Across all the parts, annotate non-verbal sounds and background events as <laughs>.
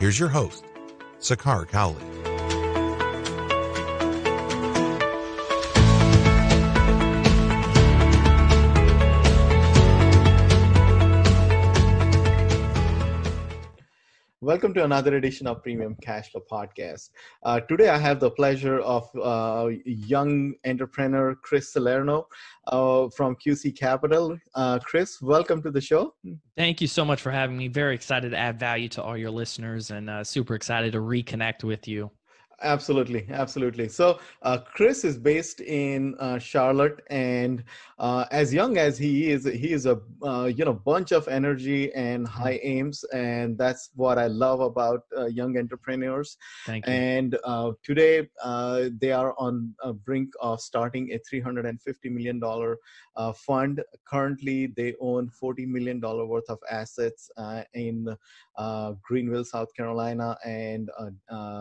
Here's your host, Sakar Cowley. Welcome to another edition of Premium Cash Flow Podcast. Uh, today, I have the pleasure of uh, young entrepreneur Chris Salerno uh, from QC Capital. Uh, Chris, welcome to the show. Thank you so much for having me. Very excited to add value to all your listeners and uh, super excited to reconnect with you. Absolutely, absolutely. So, uh, Chris is based in uh, Charlotte, and uh, as young as he is, he is a uh, you know bunch of energy and mm-hmm. high aims, and that's what I love about uh, young entrepreneurs. Thank you. And uh, today, they are on a brink of starting a 350 million dollar fund. Currently, they own 40 million dollar worth of assets in Greenville, South Carolina, and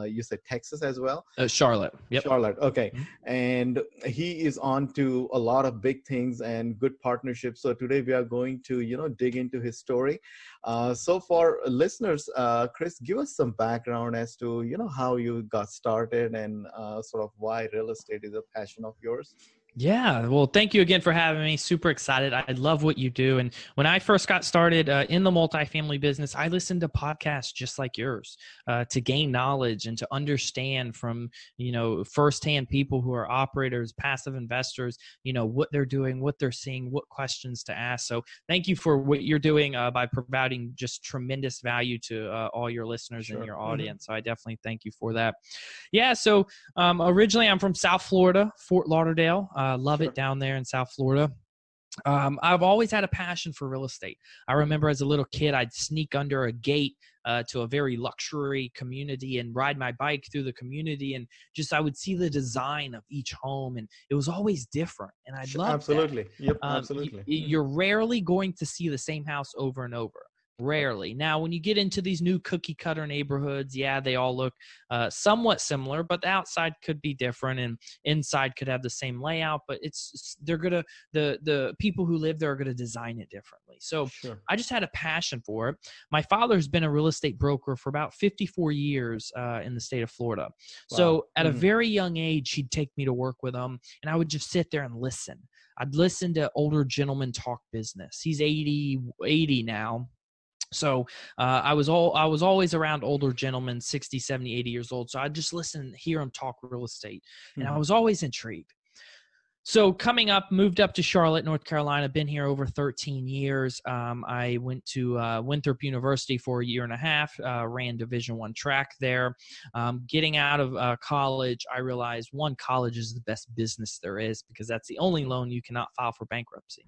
you said Texas as well? Uh, Charlotte. Yep. Charlotte. Okay. Mm-hmm. And he is on to a lot of big things and good partnerships. So today we are going to, you know, dig into his story. Uh, so for listeners, uh, Chris, give us some background as to, you know, how you got started and uh, sort of why real estate is a passion of yours. Yeah, well, thank you again for having me. Super excited. I love what you do. And when I first got started uh, in the multifamily business, I listened to podcasts just like yours uh, to gain knowledge and to understand from you know firsthand people who are operators, passive investors, you know what they're doing, what they're seeing, what questions to ask. So thank you for what you're doing uh, by providing just tremendous value to uh, all your listeners sure. and your mm-hmm. audience. Mm-hmm. So I definitely thank you for that. Yeah. So um, originally, I'm from South Florida, Fort Lauderdale. Uh, love sure. it down there in South Florida. Um, I've always had a passion for real estate. I remember as a little kid, I'd sneak under a gate uh, to a very luxury community and ride my bike through the community, and just I would see the design of each home, and it was always different. And I love absolutely, that. yep, um, absolutely. Y- you're rarely going to see the same house over and over. Rarely. Now, when you get into these new cookie cutter neighborhoods, yeah, they all look uh, somewhat similar, but the outside could be different, and inside could have the same layout. But it's they're gonna the the people who live there are gonna design it differently. So sure. I just had a passion for it. My father's been a real estate broker for about 54 years uh, in the state of Florida. Wow. So at mm-hmm. a very young age, he'd take me to work with him, and I would just sit there and listen. I'd listen to older gentlemen talk business. He's 80, 80 now so uh, i was all i was always around older gentlemen 60 70 80 years old so i just listen hear them talk real estate and mm-hmm. i was always intrigued so coming up moved up to charlotte north carolina been here over 13 years um, i went to uh, winthrop university for a year and a half uh, ran division one track there um, getting out of uh, college i realized one college is the best business there is because that's the only loan you cannot file for bankruptcy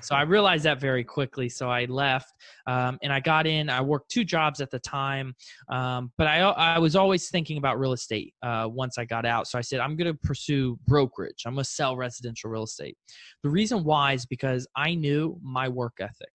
so I <laughs> realized that very quickly. So I left um, and I got in. I worked two jobs at the time, um, but I I was always thinking about real estate uh, once I got out. So I said I'm going to pursue brokerage. I'm going to sell residential real estate. The reason why is because I knew my work ethic.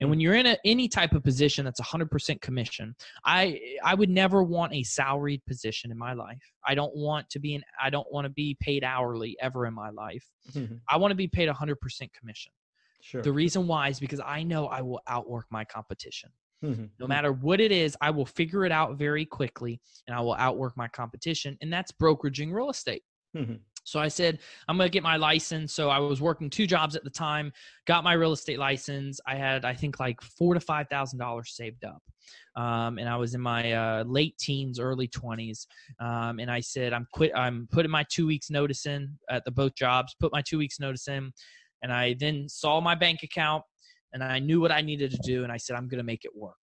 And when mm. you're in a, any type of position that's 100% commission, I I would never want a salaried position in my life. I don't want to be an I don't want to be paid hourly ever in my life. Mm-hmm. I want to be paid 100% commission. Sure. The reason why is because I know I will outwork my competition. Mm-hmm. No matter what it is, I will figure it out very quickly and I will outwork my competition. And that's brokeraging real estate. Mm-hmm. So I said, I'm going to get my license. So I was working two jobs at the time, got my real estate license. I had, I think, like four to five thousand dollars saved up, um, and I was in my uh, late teens, early twenties. Um, and I said, I'm quit. I'm putting my two weeks notice in at the both jobs. Put my two weeks notice in. And I then saw my bank account and I knew what I needed to do. And I said, I'm going to make it work.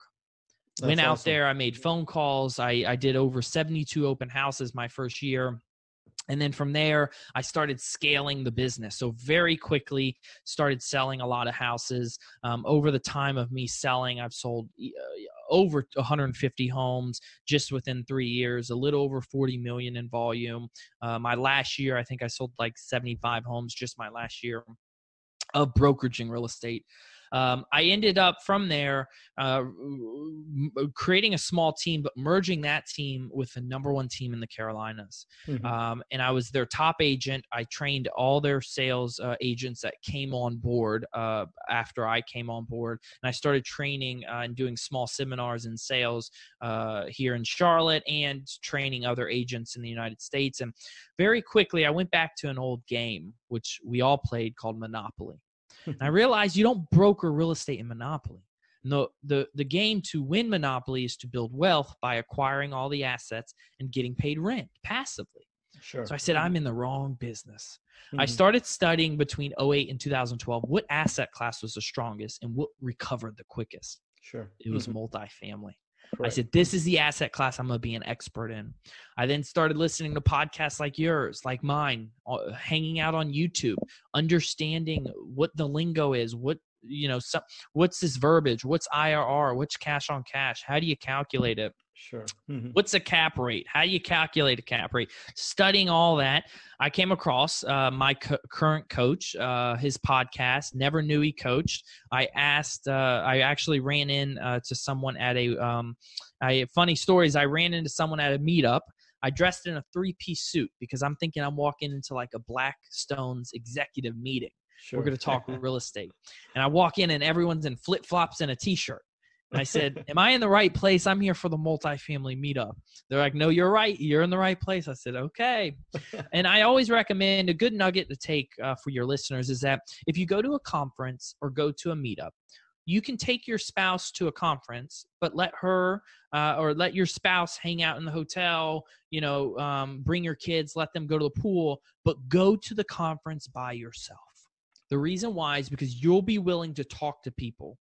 That's Went out awesome. there. I made phone calls. I, I did over 72 open houses my first year. And then from there i started scaling the business. So very quickly started selling a lot of houses. Um, over the time of me selling i've sold uh, over 150 homes just within three years a little over 40 million in volume. Uh, my last year i think i sold like 75 homes just my last year of brokeraging real estate um, I ended up from there uh, creating a small team, but merging that team with the number one team in the Carolinas. Mm-hmm. Um, and I was their top agent. I trained all their sales uh, agents that came on board uh, after I came on board. And I started training uh, and doing small seminars in sales uh, here in Charlotte and training other agents in the United States. And very quickly, I went back to an old game, which we all played called Monopoly I realized you don't broker real estate in Monopoly. the, the, the game to win Monopoly is to build wealth by acquiring all the assets and getting paid rent passively. Sure. So I said, I'm in the wrong business. Mm-hmm. I started studying between 08 and 2012 what asset class was the strongest and what recovered the quickest. Sure. It was mm-hmm. multifamily. I said, this is the asset class I'm going to be an expert in. I then started listening to podcasts like yours, like mine, uh, hanging out on YouTube, understanding what the lingo is, what you know, some, what's this verbiage, what's IRR, what's cash on cash, how do you calculate it? Sure. Mm-hmm. What's a cap rate? How do you calculate a cap rate? Studying all that, I came across uh, my co- current coach, uh, his podcast. Never knew he coached. I asked. Uh, I actually ran in uh, to someone at a. Um, I funny stories. I ran into someone at a meetup. I dressed in a three-piece suit because I'm thinking I'm walking into like a Blackstone's executive meeting. Sure. We're going to talk <laughs> real estate, and I walk in and everyone's in flip flops and a t-shirt. And I said, Am I in the right place? I'm here for the multifamily meetup. They're like, No, you're right. You're in the right place. I said, Okay. <laughs> and I always recommend a good nugget to take uh, for your listeners is that if you go to a conference or go to a meetup, you can take your spouse to a conference, but let her uh, or let your spouse hang out in the hotel, you know, um, bring your kids, let them go to the pool, but go to the conference by yourself. The reason why is because you'll be willing to talk to people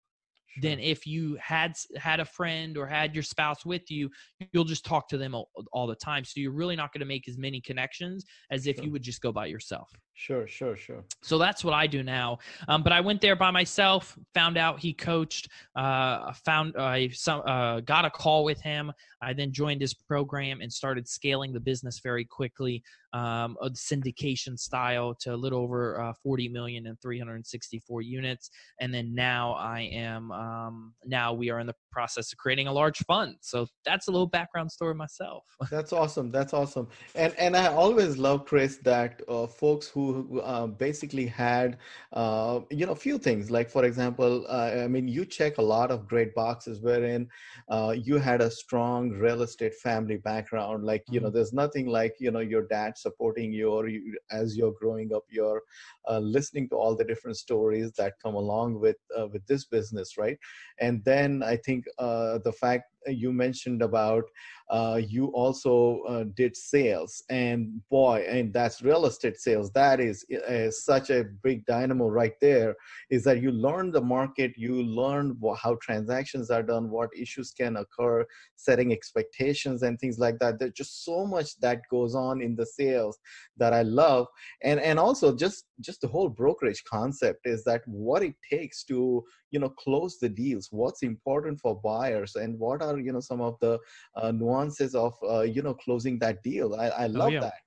than if you had had a friend or had your spouse with you you'll just talk to them all, all the time. So you're really not going to make as many connections as if sure. you would just go by yourself. Sure sure sure. So that's what i do now. Um, but i went there by myself found out he coached uh, found i uh, uh, got a call with him. I then joined his program and started scaling the business very quickly um, a syndication style to a little over uh, 40 million and 364 units. And then now I am, um, now we are in the process of creating a large fund. So that's a little background story myself. <laughs> that's awesome. That's awesome. And, and I always love, Chris, that uh, folks who uh, basically had, uh, you know, a few things like, for example, uh, I mean, you check a lot of great boxes wherein uh, you had a strong real estate family background. Like, you mm-hmm. know, there's nothing like, you know, your dad supporting you or you, as you're growing up you're uh, listening to all the different stories that come along with uh, with this business right and then i think Uh, the fact you mentioned about uh, you also uh, did sales and boy and that's real estate sales. That is, is, such a big dynamo right there is that you learn the market you learn how transactions are done what issues can occur setting expectations and things like that. There's just so much that goes on in the sales that i love. And and also just just the whole brokerage concept is that what it takes to you know close the deals what's important for buyers and what are you know some of the uh, nuances of uh, you know closing that deal. I, I oh, love oh, yeah. that.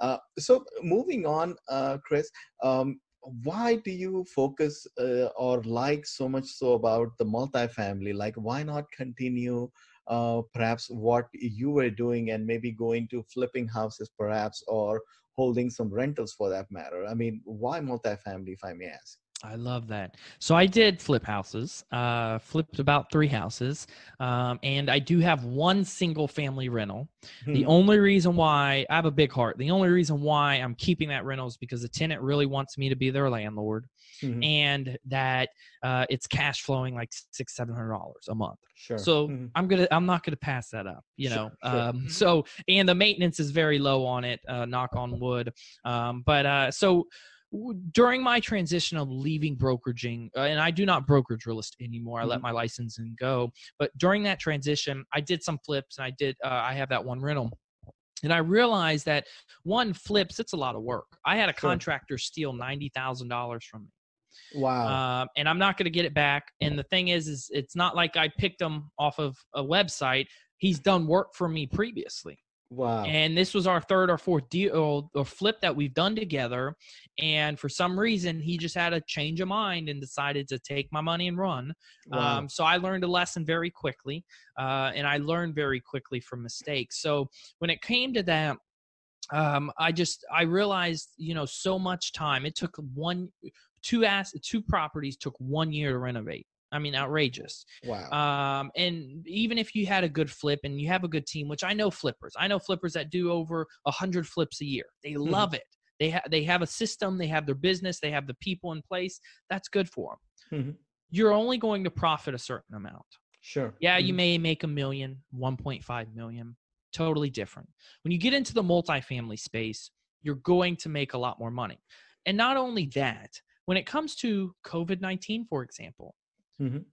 Uh, so moving on uh, chris um, why do you focus uh, or like so much so about the multifamily? Like why not continue uh, perhaps what you were doing and maybe going to flipping houses perhaps or holding some rentals for that matter? I mean why multifamily if i may ask I love that. So I did flip houses, uh, flipped about three houses, um, and I do have one single family rental. Hmm. The only reason why I have a big heart, the only reason why I'm keeping that rental is because the tenant really wants me to be their landlord, mm-hmm. and that uh, it's cash flowing like six, seven hundred dollars a month. Sure. So mm-hmm. I'm gonna, I'm not gonna pass that up, you sure, know. Sure. Um, mm-hmm. so and the maintenance is very low on it. Uh, knock on wood. Um, but uh, so during my transition of leaving brokeraging, uh, and I do not brokerage real estate anymore. I mm-hmm. let my licensing go. But during that transition, I did some flips, and I did. Uh, I have that one rental. and I realized that one flips, it's a lot of work. I had a Sure. contractor steal ninety thousand dollars from me, Wow. um, and I'm not going to get it back. And the thing is, is it's not like I picked him off of a website. He's done work for me previously, wow. and this was our third or fourth deal or flip that we've done together. And for some reason, he just had a change of mind and decided to take my money and run. wow. Um, so I learned a lesson very quickly, uh, and I learned very quickly from mistakes. So when it came to that, um, I just I realized you know so much time. It took one, two ass, two properties took one year to renovate. I mean, outrageous. wow. Um, and even if you had a good flip and you have a good team, which I know flippers, I know flippers that do over a hundred flips a year. They love it. They have they have a system. They have their business. They have the people in place. That's good for them. Mhm. You're only going to profit a certain amount. sure. Yeah, you Mhm. may make a million, 1.5 million. Totally different. When you get into the multifamily space, you're going to make a lot more money. And not only that, when it comes to COVID 19, for example, Mhm.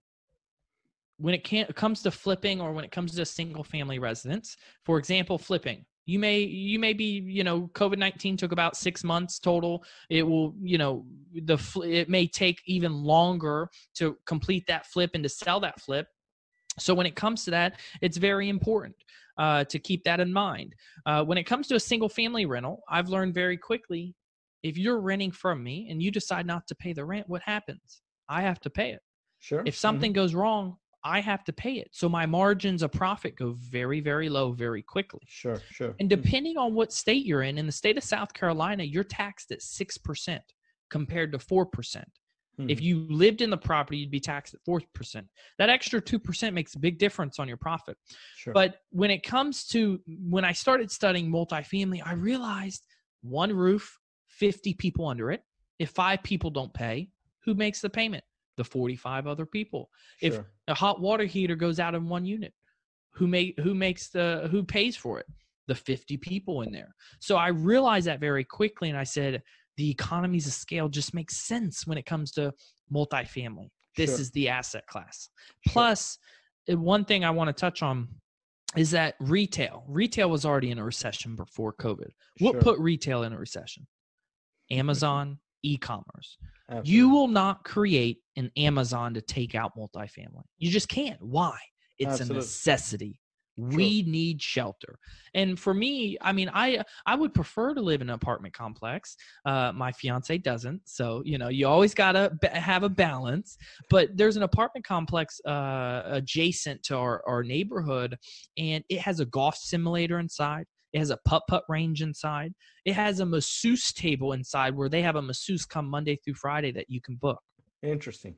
when it can comes to flipping or when it comes to single family residence, for example, flipping, you may you may be you know COVID nineteen took about six months total. It will you know the it may take even longer to complete that flip and to sell that flip. So when it comes to that, it's very important uh, to keep that in mind. Uh, when it comes to a single family rental, I've learned very quickly if you're renting from me and you decide not to pay the rent, what happens? I have to pay it. Sure. If Mhm. something goes wrong, I have to pay it. So my margins of profit go very, very low very quickly. Sure. Sure. And Mhm. depending on what state you're in, in the state of South Carolina, you're taxed at 6% compared to 4%. If Mhm. you lived in the property, you'd be taxed at 4%. That extra 2% makes a big difference on your profit. Sure. But when it comes to when I started studying multifamily, I realized one roof, 50 people under it. If five people don't pay, who makes the payment? The 45 other people. if- Sure. A hot water heater goes out in one unit. Who make who makes the who pays for it? The 50 people in there. So I realized that very quickly and I said the economies of scale just makes sense when it comes to multifamily. This Sure. is the asset class. Sure. Uh, one thing I want to touch on is that retail. Retail was already in a recession before COVID. What put retail in a recession? Amazon, e-commerce. You will not create an Amazon to take out multifamily. You just can't. Why? It's Absolutely. a necessity. We need shelter. And for me, I mean, I I would prefer to live in an apartment complex. Uh, my fiance doesn't, so you know, you always gotta have a balance. But there's an apartment complex uh, adjacent to our, our neighborhood, and it has a golf simulator inside. It has a putt putt range inside. It has a masseuse table inside where they have a masseuse come Monday through Friday that you can book. Interesting.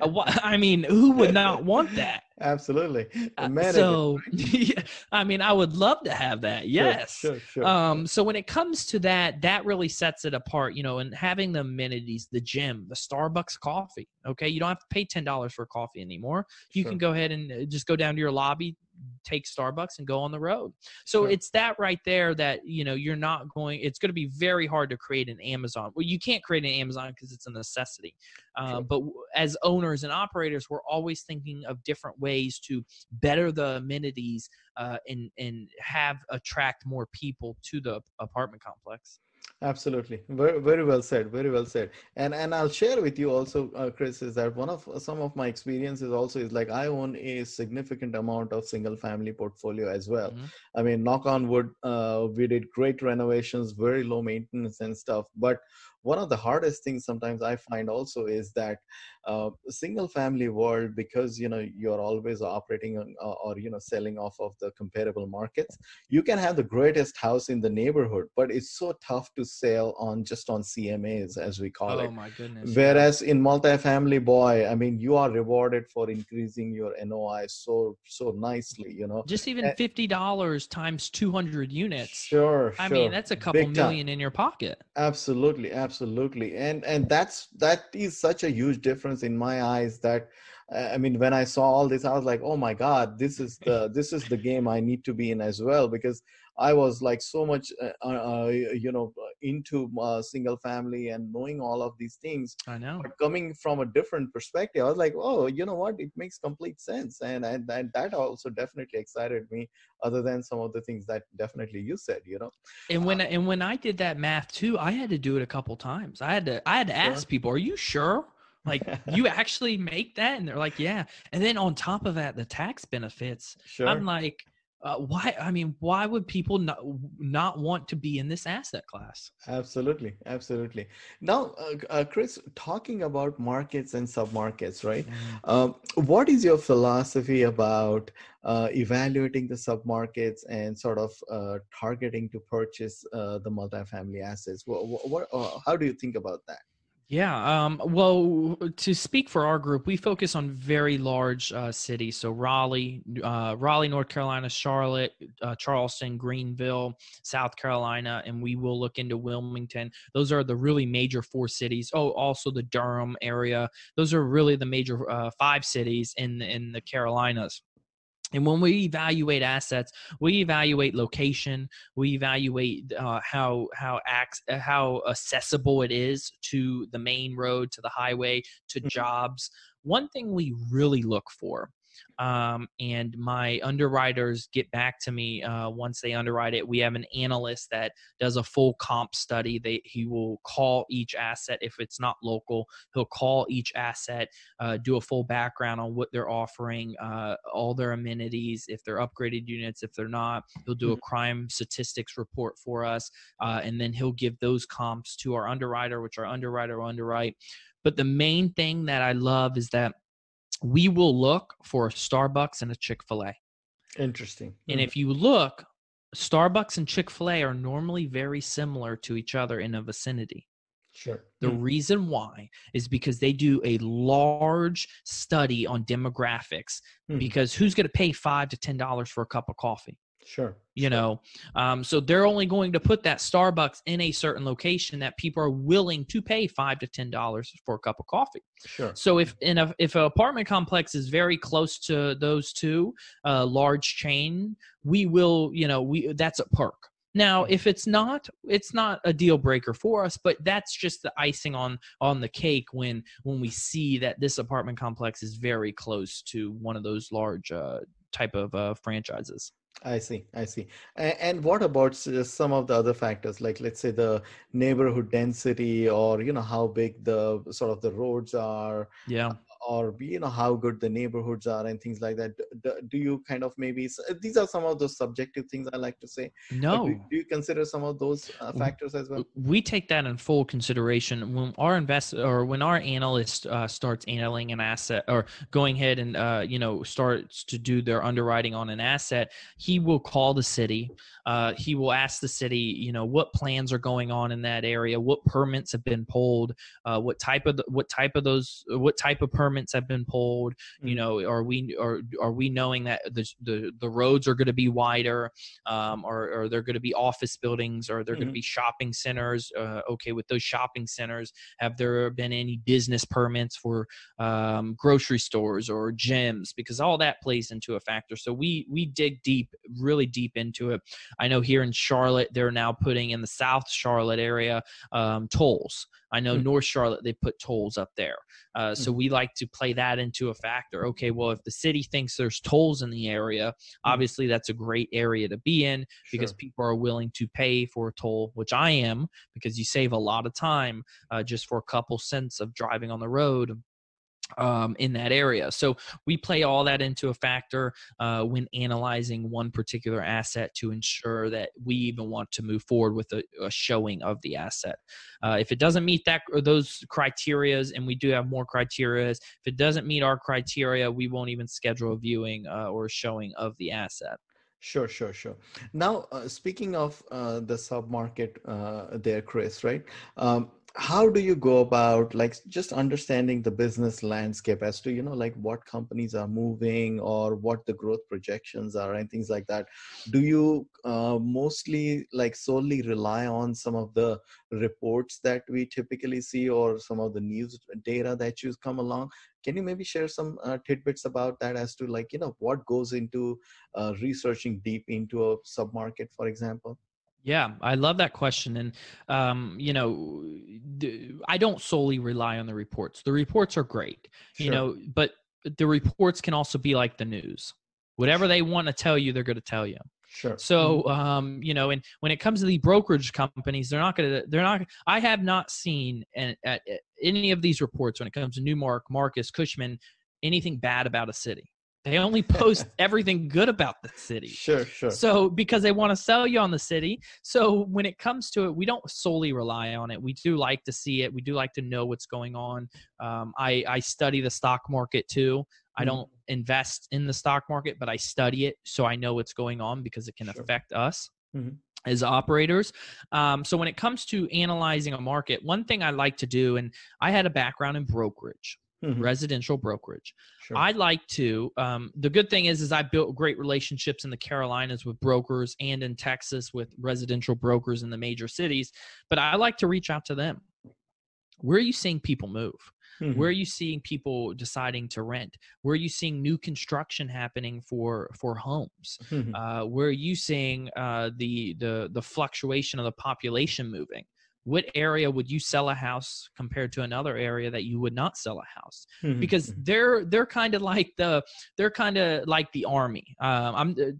I mean, who would not want that? Absolutely. Uh, so, <laughs> yeah, I mean, I would love to have that. Yes. Sure. Sure. Um, so when it comes to that, that really sets it apart, you know, and having the amenities, the gym, the Starbucks coffee. Okay. You don't have to pay $10 for coffee anymore. You Sure. can go ahead and uh, just go down to your lobby, take Starbucks and go on the road. So Sure. it's that right there that, you know, you're not going, it's going to be very hard to create an Amazon. Well, you can't create an Amazon because it's a necessity. Uh, Sure. but as owners and operators, we're always thinking of different ways to better the amenities uh, and and have attract more people to the apartment complex. Absolutely, very very well said. Very well said. And and I'll share with you also, uh, Chris, is that one of some of my experiences also is like I own a significant amount of single family portfolio as well. Mhm. I mean, knock on wood, uh, we did great renovations, very low maintenance and stuff. But one of the hardest things sometimes I find also is that uh, single family world because you know you're always operating on, uh, or you know selling off of the comparable markets you can have the greatest house in the neighborhood but it's so tough to sell on just on cmas as we call it Oh my goodness! whereas in multifamily boy i mean you are rewarded for increasing your noi so so nicely you know just even uh, fifty dollars times two hundred units. sure I sure. mean, that's a couple Big time. million in your pocket. absolutely absolutely and and that's that is such a huge difference in my eyes that uh, i mean when i saw all this i was like oh my god this is the this is the game i need to be in as well because I was like so much, uh, uh, uh you know, into uh, single family and knowing all of these things. I know. But coming from a different perspective, I was like, oh, you know what? It makes complete sense, and and, and that also definitely excited me. Other than some of the things that definitely you said, you know. And when and when I did that math too, I had to do it a couple times. I had to I had to ask sure. people, "Are you sure?" Like you <laughs> actually make that? And they're like, yeah. And then on top of that, the tax benefits. Sure. I'm like, uh, why i mean why would people not not want to be in this asset class? Absolutely absolutely. Now uh, uh, chris talking about markets and submarkets right? Mm-hmm. um, what is your philosophy about uh, evaluating the submarkets and sort of uh, targeting to purchase uh, the multifamily assets? What, what, how do you think about that yeah. Um, well, to speak for our group, we focus on very large uh, cities. So Raleigh, uh, Raleigh, North Carolina, Charlotte, uh, Charleston, Greenville, South Carolina, and we will look into Wilmington. Those are the really major four cities. Oh, also the Durham area. Those are really the major uh, five cities in in the Carolinas. And when we evaluate assets, we evaluate location, we evaluate uh, how how acts, uh, how accessible it is to the main road, to the highway, to mm-hmm. jobs. One thing we really look for um, and my underwriters get back to me uh, once they underwrite it. We have an analyst that does a full comp study. They he will call each asset if it's not local. He'll call each asset, uh, do a full background on what they're offering, uh, all their amenities, if they're upgraded units, if they're not. He'll do a mm-hmm. crime statistics report for us, uh, and then he'll give those comps to our underwriter, which our underwriter will underwrite. But the main thing that I love is that we will look for a Starbucks and a Chick fil A. Interesting. And mm-hmm. if you look, Starbucks and Chick fil A are normally very similar to each other in a vicinity. Sure. The mm-hmm. reason why is because they do a large study on demographics. Mm-hmm. Because who's going to pay five to ten dollars for a cup of coffee? Sure. You know, um, so they're only going to put that Starbucks in a certain location that people are willing to pay five to ten dollars for a cup of coffee. Sure. So if in a if an apartment complex is very close to those two, uh, large chain, we will, you know, we that's a perk. Now, if it's not, it's not a deal breaker for us, but that's just the icing on on the cake when when we see that this apartment complex is very close to one of those large uh, type of uh, franchises. I see, I see. And what about uh, some of the other factors, like let's say the neighborhood density, or you know how big the sort of the roads are, yeah, or you know how good the neighborhoods are and things like that. Do, do you kind of maybe these are some of those subjective things i like to say no do, do, you consider some of those uh, factors as well? we take that in full consideration. When our invest or when our analyst uh, starts analyzing an asset or going ahead and uh, you know starts to do their underwriting on an asset he will call the city uh, he will ask the city, you know, what plans are going on in that area, what permits have been pulled, uh, what type of the, what type of those, what type of permits have been pulled. Mm-hmm. You know, are we are are we knowing that the the, the roads are going to be wider, um, or, are they're going to be office buildings, or they're mm-hmm. going to be shopping centers? Uh, okay, with those shopping centers, have there been any business permits for um, grocery stores or gyms? Because all that plays into a factor. So we we dig deep, really deep into it. I know here in Charlotte, they're now putting in the South Charlotte area um, tolls. I know mm-hmm. North Charlotte, they put tolls up there. Uh, so mm-hmm. we like to play that into a factor. Okay, well, if the city thinks there's tolls in the area, mm-hmm. obviously that's a great area to be in because sure. people are willing to pay for a toll, which I am because you save a lot of time uh, just for a couple cents of driving on the road um, in that area. So we play all that into a factor uh, when analyzing one particular asset to ensure that we even want to move forward with a, a showing of the asset. Uh, if it doesn't meet that those criterias, and we do have more criterias, if it doesn't meet our criteria, we won't even schedule a viewing uh, or showing of the asset. Sure, sure, sure. Now, uh, speaking of uh, the sub market uh, there, Chris, right? Um, how do you go about like just understanding the business landscape as to you know like what companies are moving or what the growth projections are and things like that? Do you uh, mostly like solely rely on some of the reports that we typically see or some of the news data that you come along? Can you maybe share some uh, tidbits about that as to like you know what goes into uh, researching deep into a submarket for example yeah, I love that question. And, um, you know, I don't solely rely on the reports. The reports are great, sure. you know, but the reports can also be like the news. Whatever they want to tell you, they're going to tell you. Sure. So, mm-hmm. um, you know, and when it comes to the brokerage companies, they're not going to, they're not, I have not seen an, at, at any of these reports when it comes to Newmark, Marcus, Cushman, anything bad about a city. They only post <laughs> everything good about the city. Sure, sure. So because they want to sell you on the city. So when it comes to it, we don't solely rely on it. We do like to see it. We do like to know what's going on. Um, I I study the stock market too. I mm-hmm. don't invest in the stock market, but I study it so I know what's going on because it can sure. affect us. Mm-hmm as operators. Um, so when it comes to analyzing a market, one thing I like to do, and I had a background in brokerage mm-hmm. residential brokerage. Sure. I like to. Um, the good thing is, is I built great relationships in the Carolinas with brokers and in Texas with residential brokers in the major cities. But I like to reach out to them. Where are you seeing people move? Mm-hmm. Where are you seeing people deciding to rent? Where are you seeing new construction happening for for homes? Mm-hmm. Uh, where are you seeing uh, the the the fluctuation of the population moving? What area would you sell a house compared to another area that you would not sell a house mm-hmm. because mm-hmm. they're they're kind of like the they're kind of like the army um, i'm uh,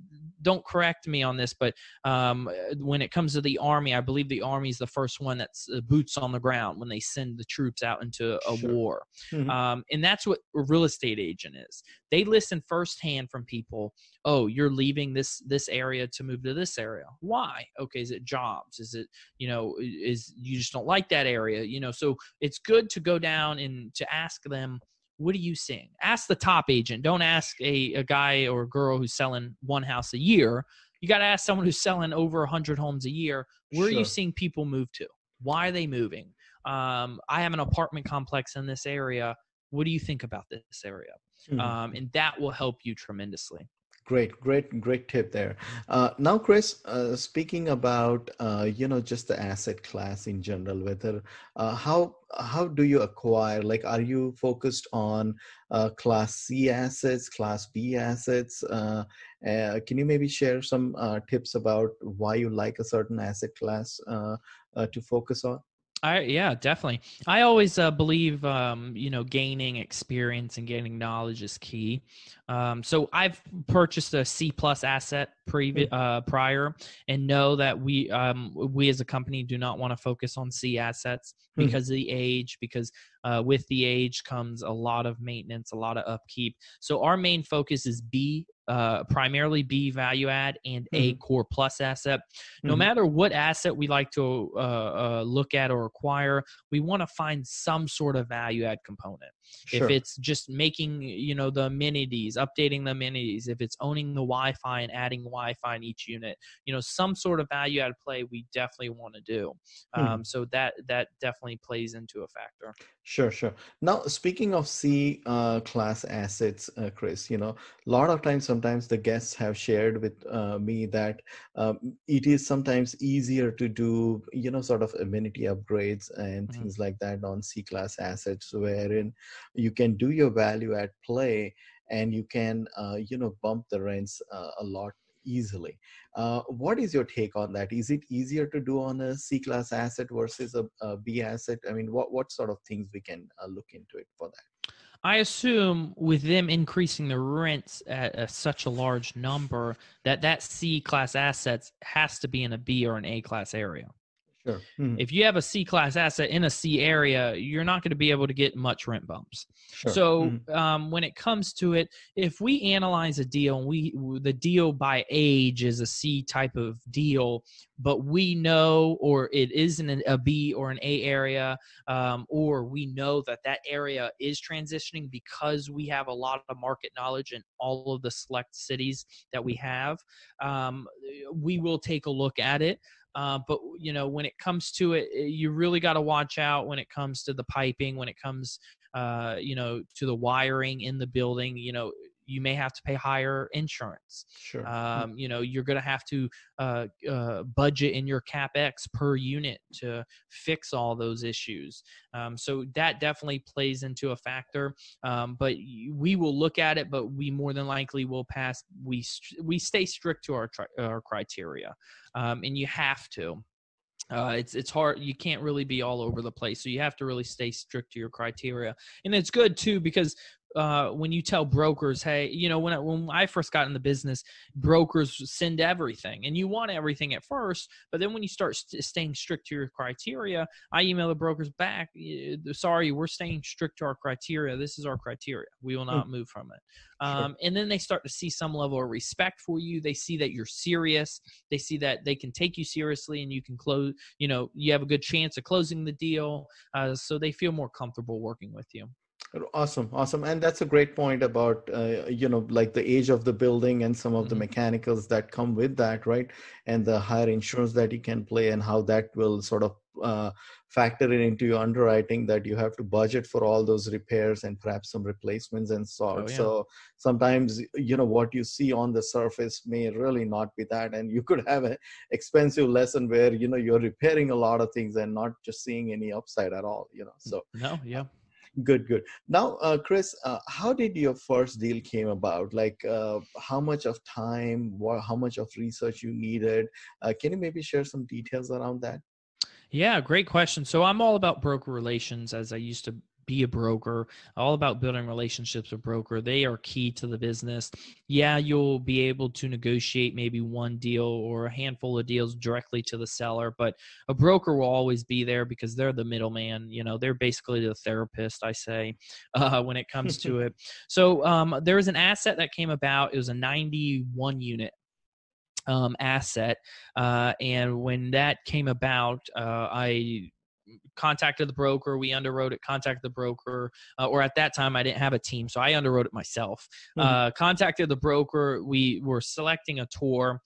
don't correct me on this, but um, when it comes to the army, I believe the army is the first one that's uh, boots on the ground when they send the troops out into a sure. war. Mm-hmm. Um, and that's what a real estate agent is. They listen firsthand from people. Oh, you're leaving this this area to move to this area. Why? Okay, is it jobs? Is it you know is you just don't like that area? You know, so it's good to go down and to ask them what are you seeing? Ask the top agent. Don't ask a, a guy or a girl who's selling one house a year. You got to ask someone who's selling over 100 homes a year. Where sure. are you seeing people move to? Why are they moving? Um, I have an apartment complex in this area. What do you think about this area? Mm-hmm. Um, and that will help you tremendously. Great, great, great tip there. Uh, now, Chris, uh, speaking about uh, you know just the asset class in general, whether uh, how how do you acquire? Like, are you focused on uh, Class C assets, Class B assets? Uh, can you maybe share some tips about why you like a certain asset class to focus on? I yeah, definitely. I always uh, believe um, you know gaining experience and gaining knowledge is key. Um, so I've purchased a C plus asset previ- mm. uh, prior, and know that we um, we as a company do not want to focus on C assets hmm. because mm. of the age. Because uh, with the age comes a lot of maintenance, a lot of upkeep. So our main focus is B uh, primarily B value add and mm-hmm. A core plus asset. No mm-hmm. matter what asset we like to uh, uh, look at or acquire, we want to find some sort of value add component. Sure. If it's just making, you know, the amenities, updating the amenities, if it's owning the Wi-Fi and adding Wi-Fi in each unit, you know, some sort of value add play we definitely want to do. Hmm. Um, so that that definitely plays into a factor. Sure, sure. Now, speaking of C uh, class assets, uh, Chris, you know, a lot of times, sometimes the guests have shared with uh, me that um, it is sometimes easier to do, you know, sort of amenity upgrades and mm-hmm. things like that on C class assets, wherein you can do your value add play and you can uh, you know bump the rents uh, a lot easily. Uh, what is your take on that? Is it easier to do on a c class asset versus a, a b asset? I mean what what sort of things we can uh, look into it for that? I assume with them increasing the rents at such a large number that that C class assets has to be in a B or an A class area. Sure. Mm-hmm. If you have a C class asset in a C area, you're not going to be able to get much rent bumps. Sure. So mm-hmm. um, when it comes to it, if we analyze a deal and we the deal by age is a C type of deal, but we know or it is in a B or an A area, um, or we know that that area is transitioning because we have a lot of market knowledge in all of the select cities that we have, um, we will take a look at it. Uh, but you know, when it comes to it, eh, you really got to watch out when it comes to the piping, when it comes, uh, you know, to the wiring in the building. You know, you may have to pay higher insurance. Sure. Um, you know, you're going to have to uh, uh, budget in your capex per unit to fix all those issues. Um, so that definitely plays into a factor. Um, but we will look at it, but we more than likely will pass. We we stay strict to our tri- our criteria, um, and you have to. Uh, it's it's hard. You can't really be all over the place, so you have to really stay strict to your criteria. And it's good too because uh, when you tell brokers, hey, you know, when I, when I first got in the business, brokers send everything, and you want everything at first, but then when you start st- staying strict to your criteria, I email the brokers back. Sorry, we're staying strict to our criteria. This is our criteria. We will not mm. move from it. Um, sure. And then they start to see some level of respect for you. They see that you're serious. They see that they can take you seriously, and you can close. You know, you have a good chance of closing the deal. Uh, so they feel more comfortable working with you. Awesome, awesome, and that's a great point about uh, you know like the age of the building and some of mm-hmm. the mechanicals that come with that, right? And the higher insurance that you can play and how that will sort of uh, factor it into your underwriting that you have to budget for all those repairs and perhaps some replacements and sort. Oh, yeah. So sometimes you know what you see on the surface may really not be that, and you <laughs> could have an expensive lesson where you know you're repairing a lot of things and not just seeing any upside at all. You know, so no, yeah good good. Now uh, chris uh, how did your first deal came about? Like uh, how much of time what, how much of research you needed? Uh, can you maybe share some details around that? Yeah great question. So i'm all about broker relations as i used to be a broker, all about building relationships with broker. They are key to the business. Yeah, you'll be able to negotiate maybe one deal or a handful of deals directly to the seller, but a broker will always be there because they're the middleman. You know, they're basically the therapist, I say, <laughs> uh, when it comes to <laughs> it. So um, there was an asset that came about. It was a 91 unit um, asset. Uh, and when that came about, uh, I contacted the broker we underwrote it contacted the broker uh, or at that time i didn't have a team so i underwrote it myself. Mm-hmm. uh, contacted the broker we were selecting a tour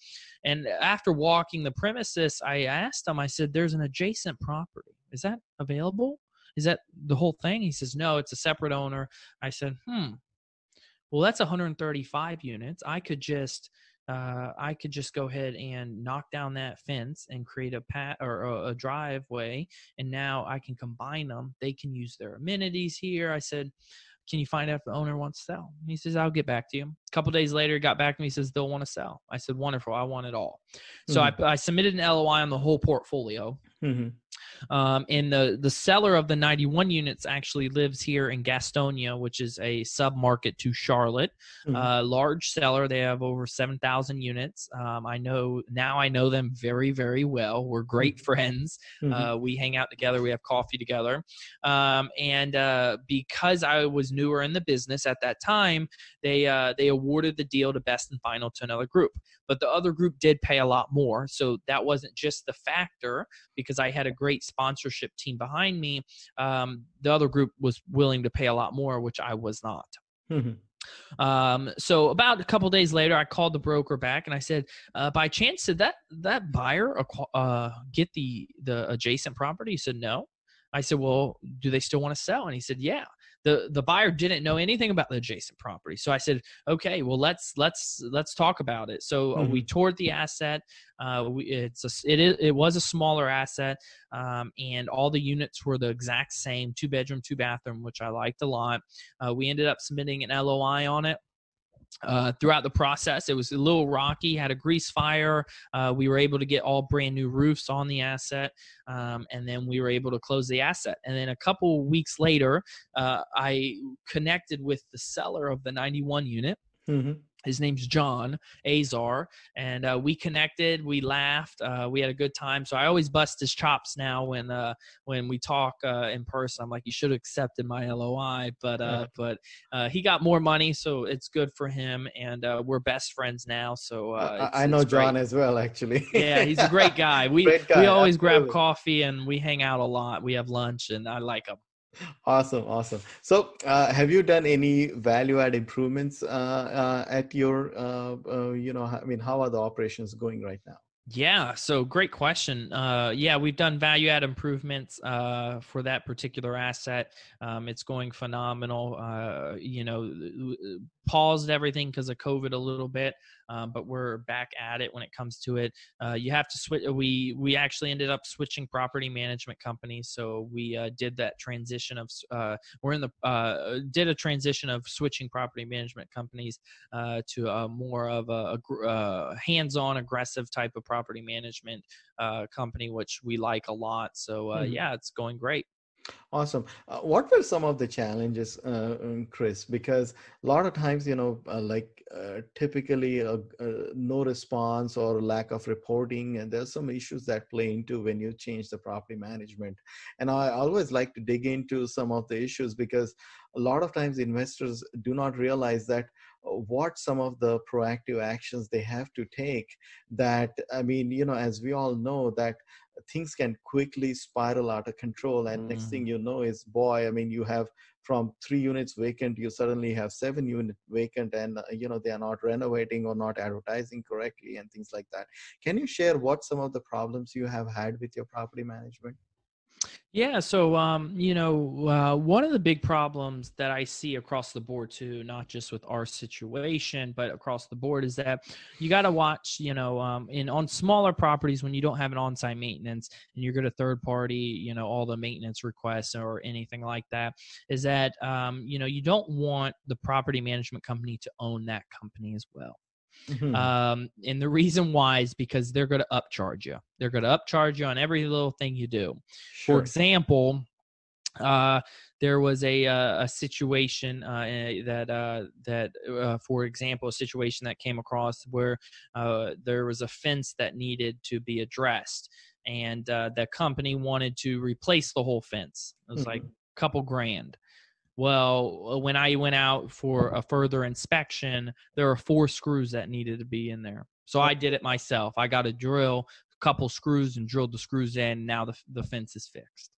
and after walking the premises i asked him i said there's an adjacent property. Is that available? Is that the whole thing? He says no it's a separate owner. I said hmm. Well that's 135 units. I could just uh, I could just go ahead and knock down that fence and create a pat or a, a, driveway, and now I can combine them. They can use their amenities here. I said, "Can you find out if the owner wants to sell?" He says, "I'll get back to you." A couple days later, got back to me. Says, "They'll want to sell." I said, "Wonderful. I want it all." Mm-hmm. So I, I submitted an LOI on the whole portfolio. Mm-hmm. Um, and the the seller of the 91 units actually lives here in Gastonia, which is a sub market to Charlotte. Mm-hmm. Uh, large seller. They have over 7,000 units. Um, I know now. I know them very very well. We're great mm-hmm. <laughs> friends. Mm-hmm. Uh, we hang out together. We have coffee together. Um, and uh, because I was newer in the business at that time, they uh, they awarded the deal to best and final to another group. But the other group did pay a lot more, so that wasn't just the factor because I had a great sponsorship team behind me. Um, the other group was willing to pay a lot more, which I was not. Mm-hmm. Um, so about a couple days later, I called the broker back and I said, uh, "By chance, did that that buyer uh, get the the adjacent property?" He said, "No." I said, "Well, do they still want to sell?" And he said, "Yeah." The the buyer didn't know anything about the adjacent property. So i said okay well let's let's let's talk about it. So uh, mm-hmm. we toured the asset. Uh, we, it's a, it, is, it was a smaller asset um, and all the units were the exact same two bedroom two bathroom which i liked a lot. Uh, we ended up submitting an loi on it uh, throughout the process. It was a little rocky, had a grease fire. Uh, we were able to get all brand new roofs on the asset, um, and then we were able to close the asset. And then a couple weeks later, uh, I connected with the seller of the 91 unit. Mm-hmm his name's John Azar, and uh, we connected. We laughed. Uh, we had a good time. So I always bust his chops now when uh, when we talk uh, in person. I'm like, you should have accepted my LOI, but uh, yeah. but uh, he got more money, so it's good for him, and we're best friends now. So I know John as well, actually. yeah, he's a great guy. <laughs> We great guy, we always absolutely. grab coffee and we hang out a lot. We have lunch, and I like him awesome awesome. So uh, have you done any value add improvements uh, uh, at your uh, uh, you know i mean how are the operations going right now Yeah, so great question. Uh, yeah, we've done value add improvements uh, for that particular asset. Um, it's going phenomenal. Uh, you know, paused everything because of COVID a little bit, um, but we're back at it when it comes to it. Uh, you have to switch. We we actually ended up switching property management companies, so we uh, did that transition of. Uh, we're in the did a transition of switching property management companies to a more of a, a hands-on, aggressive type of property management uh, company, which we like a lot. So uh, mm-hmm. yeah, it's going great. Awesome. Uh, what were some of the challenges, uh, um, Chris? Because a lot of times, you know, uh, like uh, typically uh, uh, no response or lack of reporting, and there's some issues that play into when you change the property management. And I always like to dig into some of the issues because a lot of times investors do not realize that what some of the proactive actions they have to take that i mean you know as we all know that things can quickly spiral out of control and mm. next thing mm. you know is boy i mean you have from three units vacant you suddenly have seven unit vacant and uh, you know they are not renovating or not advertising correctly and things like that can you share what some of the problems you have had with your property management yeah, so um, you know, uh, one of the big problems that I see across the board too, not just with our situation, but across the board, is that you got to watch, you know, um, in on smaller properties when you don't have an on-site maintenance and you're going to third party, you know, all the maintenance requests or anything like that, is that um, you know you don't want the property management company to own that company as well. Mm-hmm. Um, and the reason why is because they're going to upcharge you. They're going to upcharge you on every little thing you do. Sure. For example, uh, there was a uh, a situation uh, eh, that uh, that uh, for example a situation that came across where uh, there was a fence that needed to be addressed and uh, the company wanted to replace the whole fence it was mm-hmm. like a couple grand well, uh, when I went out for a further inspection, there were four screws that needed to be in there. So I did it myself. I got a drill, a couple screws, and drilled the screws in. Now the the fence is fixed.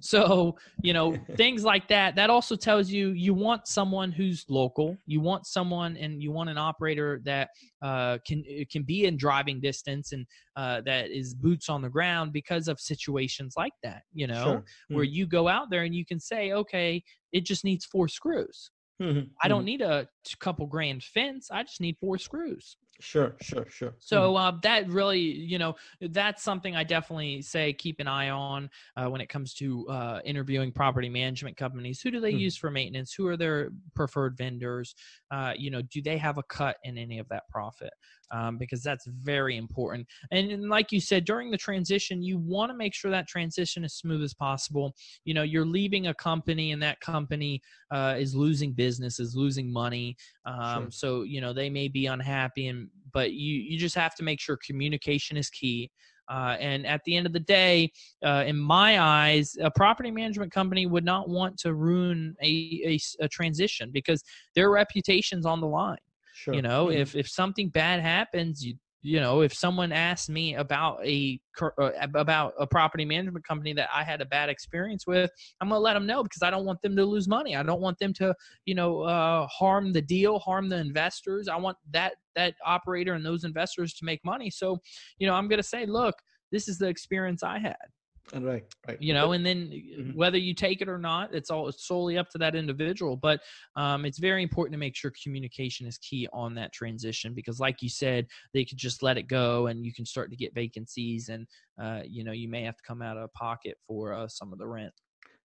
So, you know, things like that. That also tells you you want someone who's local. You want someone and you want an operator that uh, can uh, can be in driving distance and uh, that is boots on the ground because of situations like that. You know, sure. where mm. you go out there and you can say, okay, it just needs four screws. Mm-hmm. I don't mm-hmm. need a couple grand fence. I just need four screws. Sure, sure, sure. So mm-hmm. uh, that really, you know, that's something I definitely say keep an eye on uh, when it comes to uh, interviewing property management companies. Who do they mm-hmm. use for maintenance? Who are their preferred vendors? Uh, you know, do they have a cut in any of that profit? Um, because that's very important. And, and like you said, during the transition, you want to make sure that transition is smooth as possible. You know, you're leaving a company, and that company uh, is losing business, is losing money. Um, sure. So you know they may be unhappy, and but you you just have to make sure communication is key. Uh, and at the end of the day, uh, in my eyes, a property management company would not want to ruin a, a, a transition because their reputation's on the line. Sure. You know, mm-hmm. if if something bad happens, you you know if someone asked me about a uh, about a property management company that i had a bad experience with i'm going to let them know because i don't want them to lose money i don't want them to you know uh, harm the deal harm the investors i want that that operator and those investors to make money so you know i'm going to say look this is the experience i had right right you know and then mm-hmm. whether you take it or not it's all solely up to that individual but um, it's very important to make sure communication is key on that transition because like you said they could just let it go and you can start to get vacancies and uh, you know you may have to come out of pocket for uh, some of the rent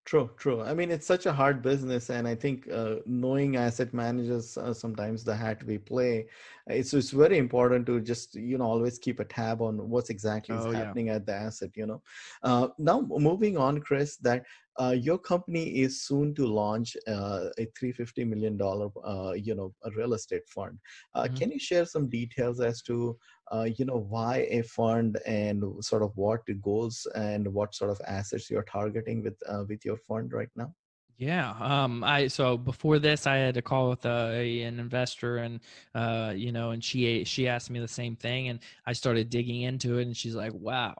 True, true. I mean, it's such a hard business, and I think uh, knowing asset managers uh, sometimes the hat we play, it's it's very important to just you know always keep a tab on what's exactly oh, happening yeah. at the asset. You know. Uh, now moving on, Chris, that uh, your company is soon to launch uh, a 350 million dollar uh, you know a real estate fund. Mm-hmm. Can you share some details as to uh, you know why a fund and sort of what goals and what sort of assets you're targeting with uh, with your fund right now yeah um i so before this i had a call with uh, a, an investor and uh you know and she she asked me the same thing and i started digging into it and she's like wow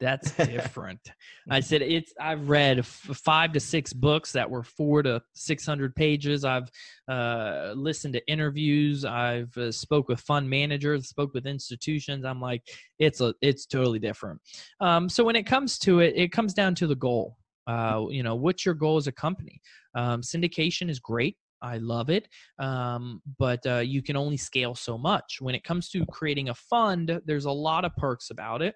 That's <laughs> different. I said it's. I've read f- five to six books that were four to six hundred pages. I've uh, listened to interviews. I've uh, spoke with fund managers, spoke with institutions. I'm like, it's a, it's totally different. Um, so when it comes to it, it comes down to the goal. Uh, you know, what's your goal as a company? Um, syndication is great. I love it. Um, but uh, you can only scale so much. When it comes to creating a fund, there's a lot of perks about it.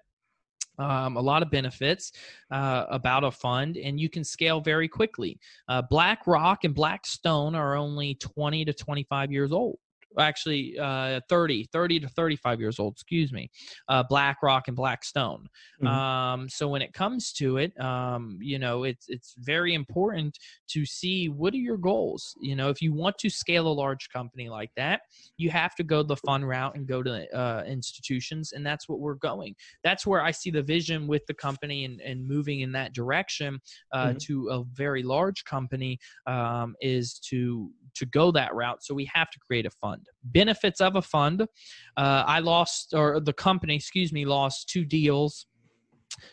Um, a lot of benefits uh, about a fund, and you can scale very quickly. Uh, BlackRock and Blackstone are only 20 to 25 years old actually uh, 30 30 to 35 years old excuse me uh, blackrock and blackstone mm-hmm. um, so when it comes to it um, you know it's it's very important to see what are your goals you know if you want to scale a large company like that you have to go the fun route and go to uh, institutions and that's what we're going that's where i see the vision with the company and, and moving in that direction uh, mm-hmm. to a very large company um, is to to go that route. So we have to create a fund. Benefits of a fund. Uh, I lost, or the company, excuse me, lost two deals,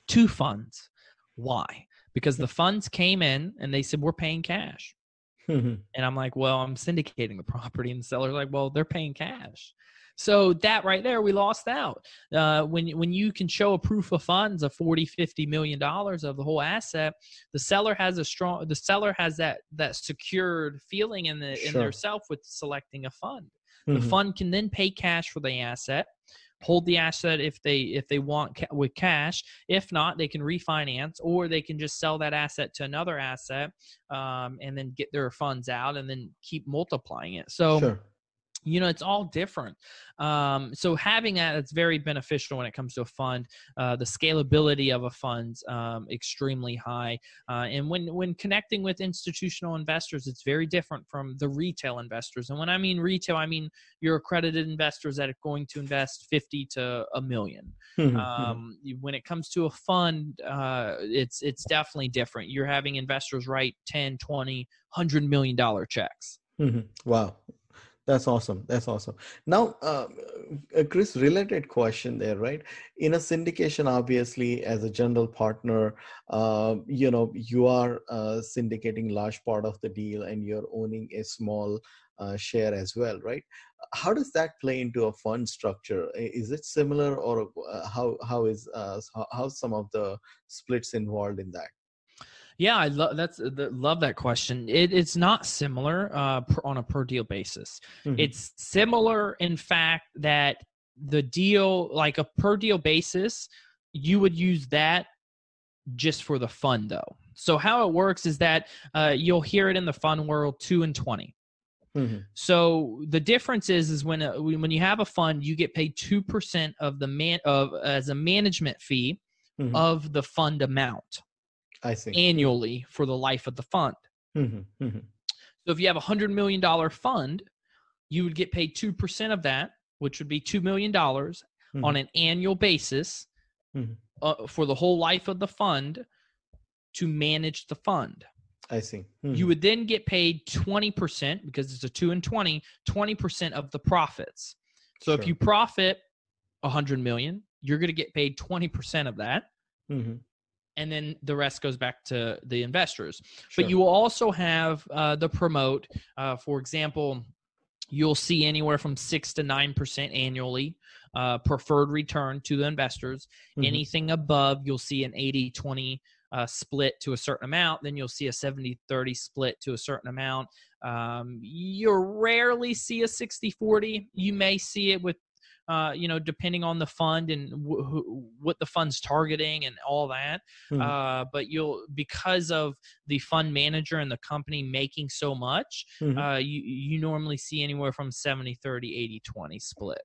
two funds. Why? Because the funds came in and they said, we're paying cash. <laughs> and I'm like, well, I'm syndicating the property. And the seller's like, well, they're paying cash. So that right there, we lost out. Uh, when when you can show a proof of funds of 40, 50 million dollars of the whole asset, the seller has a strong. The seller has that that secured feeling in the sure. in their self with selecting a fund. Mm-hmm. The fund can then pay cash for the asset hold the asset if they if they want ca- with cash. If not they can refinance or they can just sell that asset to another asset um, and then get their funds out and then keep multiplying it. So sure you know it's all different. Um, so having that it's very beneficial when it comes to a fund. Uh, the scalability of a fund um, extremely high. Uh, and when when connecting with institutional investors it's very different from the retail investors. And when i mean retail i mean your accredited investors that are going to invest 50 to a 1000000 mm-hmm. um, when it comes to a fund uh, it's it's definitely different. You're having investors write 10 20 100 million dollar checks. Mm-hmm. wow that's awesome. That's awesome. Now, uh, uh, Chris, related question there, right? In a syndication, obviously, as a general partner, uh, you know, you are uh, syndicating large part of the deal, and you're owning a small uh, share as well, right? How does that play into a fund structure? Is it similar, or uh, how how is how, how some of the splits involved in that? Yeah, I love that's uh, the, love that question. It, it's not similar uh, per, on a per deal basis. Mm-hmm. It's similar in fact that the deal, like a per deal basis, you would use that just for the fund though. So how it works is that uh, you'll hear it in the fund world two and 20 mm-hmm. So the difference is is when uh, when you have a fund, you get paid two percent of the man of as a management fee mm-hmm. of the fund amount. I see. Annually for the life of the fund. Mm-hmm, mm-hmm. So if you have a hundred million dollar fund, you would get paid two percent of that, which would be two million dollars mm-hmm. on an annual basis mm-hmm. uh, for the whole life of the fund to manage the fund. I see. You mm-hmm. would then get paid 20% because it's a 2 and 20, 20% of the profits. So sure. if you profit 100 million, you're going to get paid 20% of that. Mm-hmm and then the rest goes back to the investors. Sure. But you will also have uh, the promote. Uh, for example, you'll see anywhere from six to nine percent annually uh, preferred return to the investors. Mm-hmm. Anything above, you'll see an 80-20 uh, split to a certain amount. Then you'll see a 70-30 split to a certain amount. Um, you rarely see a 60-40. You may see it with uh, you know, depending on the fund and w- what the fund's targeting and all that. Mm-hmm. Uh, but you'll because of the fund manager and the company making so much, mm-hmm. uh, you you normally see anywhere from 70, 30, 80, 20 split.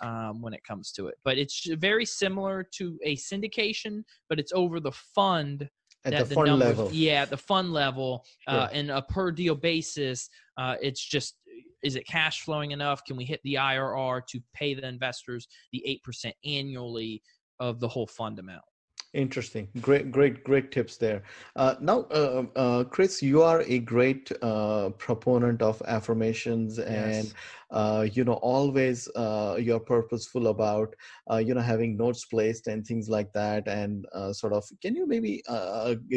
Um, when it comes to it, but it's very similar to a syndication, but it's over the fund at the, the fund numbers, level. Yeah, at the fund level, uh, and a per deal basis, uh, it's just is it cash flowing enough? Can we hit the IRR to pay the investors the 8% annually of the whole fund amount? Interesting. Great, great, great tips there. Uh, now, uh, uh, Chris, you are a great uh, proponent of affirmations and, yes. Uh, you know, always uh, you're purposeful about, you know, having notes placed and things like that. And sort of, can you maybe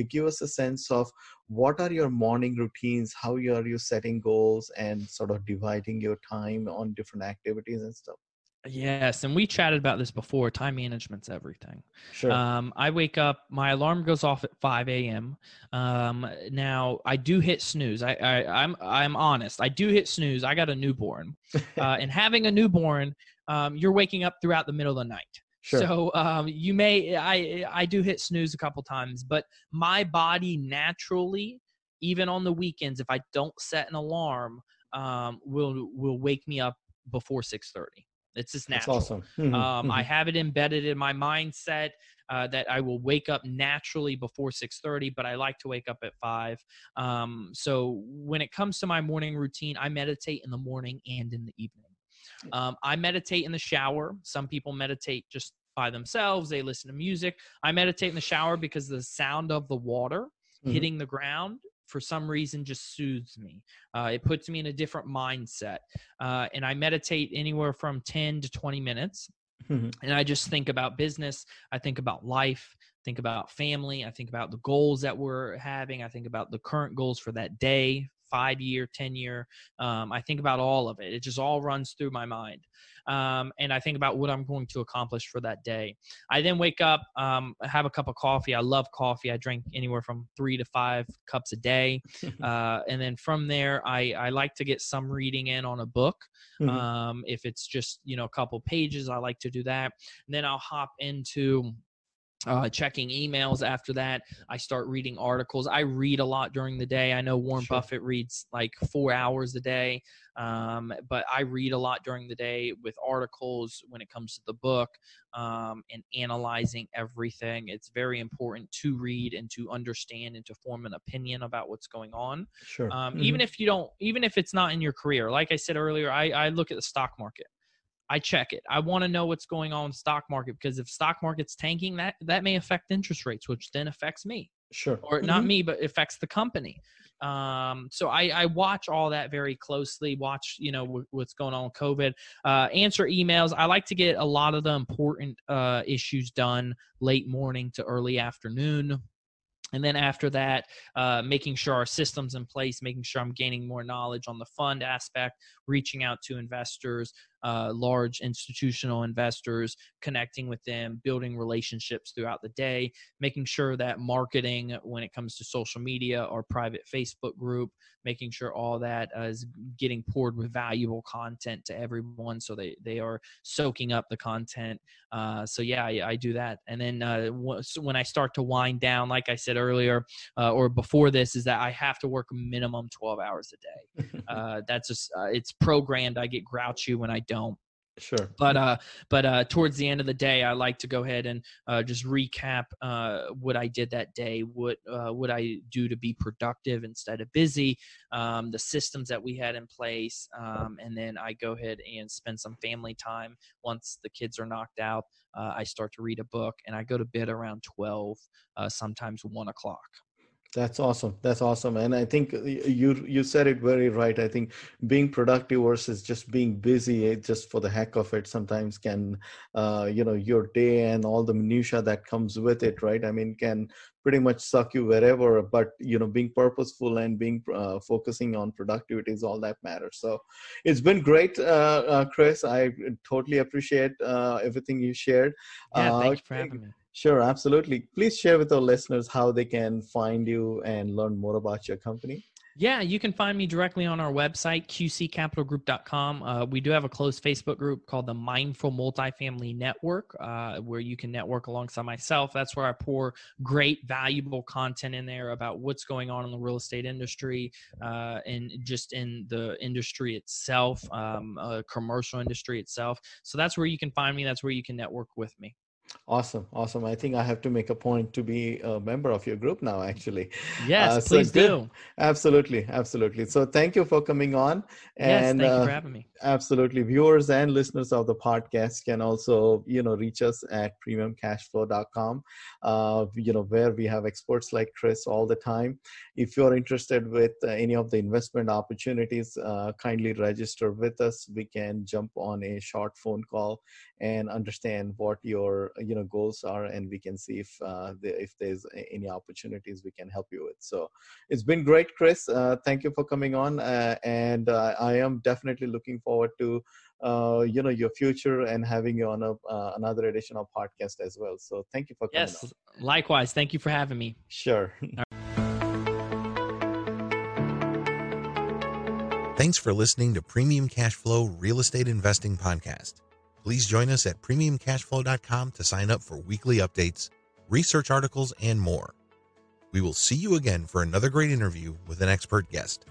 give us a sense of what are your morning routines? How are you setting goals and sort of dividing your time on different activities and stuff? Yes, and we chatted about this before. Time management's everything. Sure. Um, I wake up. My alarm goes off at 5 a.m. Um, now I do hit snooze. I, I I'm I'm honest. I do hit snooze. I got a newborn, <laughs> uh, and having a newborn, um, you're waking up throughout the middle of the night. Sure. So um, you may I I do hit snooze a couple times, but my body naturally, even on the weekends, if I don't set an alarm, um, will will wake me up before 6:30. It's just natural. That's awesome. Mm-hmm. Um, I mm-hmm. have it embedded in my mindset uh, that I will wake up naturally before 6:30, but I like to wake up at five. Um, so when it comes to my morning routine, I meditate in the morning and in the evening. Um, I meditate in the shower. Some people meditate just by themselves. They listen to music. I meditate in the shower because the sound of the water mm-hmm. hitting the ground for some reason just soothes me. Uh, it puts me in a different mindset. Uh, and I meditate anywhere from 10 to 20 minutes. Mm-hmm. And I just think about business. I think about life, think about family. I think about the goals that we're having. I think about the current goals for that day, five year, 10 year. Um, I think about all of it. It just all runs through my mind. Um, and I think about what I'm going to accomplish for that day. I then wake up, um, have a cup of coffee. I love coffee. I drink anywhere from three to five cups a day. <laughs> uh, and then from there, I, I like to get some reading in on a book. Mm-hmm. Um, if it's just, you know, a couple pages, I like to do that. And then I'll hop into uh, checking emails after that. I start reading articles. I read a lot during the day. I know Warren sure. Buffett reads like four hours a day, um, but I read a lot during the day with articles when it comes to the book um, and analyzing everything. It's very important to read and to understand and to form an opinion about what's going on. Sure. Um, mm-hmm. Even if you don't, even if it's not in your career. Like I said earlier, I, I look at the stock market. I check it. I want to know what's going on in stock market because if stock market's tanking, that that may affect interest rates, which then affects me. Sure. Or mm-hmm. not me, but affects the company. Um, so I, I, watch all that very closely. Watch, you know, w- what's going on with COVID. Uh, answer emails. I like to get a lot of the important uh, issues done late morning to early afternoon and then after that uh, making sure our systems in place making sure i'm gaining more knowledge on the fund aspect reaching out to investors uh, large institutional investors, connecting with them, building relationships throughout the day, making sure that marketing when it comes to social media or private Facebook group, making sure all that uh, is getting poured with valuable content to everyone so they, they are soaking up the content. Uh, so, yeah, I, I, do that. And then uh, when I start to wind down, like I said earlier uh, or before this, is that I have to work minimum 12 hours a day. <laughs> Uh, that's just, it's programmed. I get grouchy when I don't. Sure. But uh, but uh, towards the end of the day, I like to go ahead and uh, just recap uh, what I did that day. What uh, would I do to be productive instead of busy? Um, the systems that we had in place, um, and then I go ahead and spend some family time. Once the kids are knocked out, uh, I start to read a book, and I go to bed around twelve, uh, sometimes one o'clock. That's awesome. That's awesome. And I think you you said it very right. I think being productive versus just being busy eh, just for the heck of it sometimes can uh, you know your day and all the minutia that comes with it, right? I mean, can pretty much suck you wherever. But you know, being purposeful and being uh, focusing on productivity is all that matters. So it's been great, uh, uh Chris. I totally appreciate uh, everything you shared. Yeah, thank you for having me Sure, absolutely. Please share with our listeners how they can find you and learn more about your company. Yeah, you can find me directly on our website, qccapitalgroup.com. Uh, we do have a closed Facebook group called the Mindful Multifamily Network, uh, where you can network alongside myself. That's where I pour great, valuable content in there about what's going on in the real estate industry uh, and just in the industry itself, um, uh, commercial industry itself. So that's where you can find me. That's where you can network with me. Awesome, awesome. I think I have to make a point to be a member of your group now. Actually, yes, uh, please do. Absolutely, absolutely. So thank you for coming on. And, yes, thank you for uh, having me. Absolutely, viewers and listeners of the podcast can also you know reach us at premiumcashflow.com. Uh, you know where we have experts like Chris all the time. If you're interested with uh, any of the investment opportunities, uh, kindly register with us. We can jump on a short phone call and understand what your you know goals are and we can see if uh, the, if there's any opportunities we can help you with. So it's been great chris. Uh, thank you for coming on uh, and uh, i am definitely looking forward to uh, you know your future and having you on a, uh, another edition of podcast as well. So thank you for coming yes on. likewise. Thank you for having me. Sure. <laughs> Thanks for listening to Premium Cash Flow Real Estate Investing Podcast. Please join us at premiumcashflow.com to sign up for weekly updates, research articles, and more. We will see you again for another great interview with an expert guest.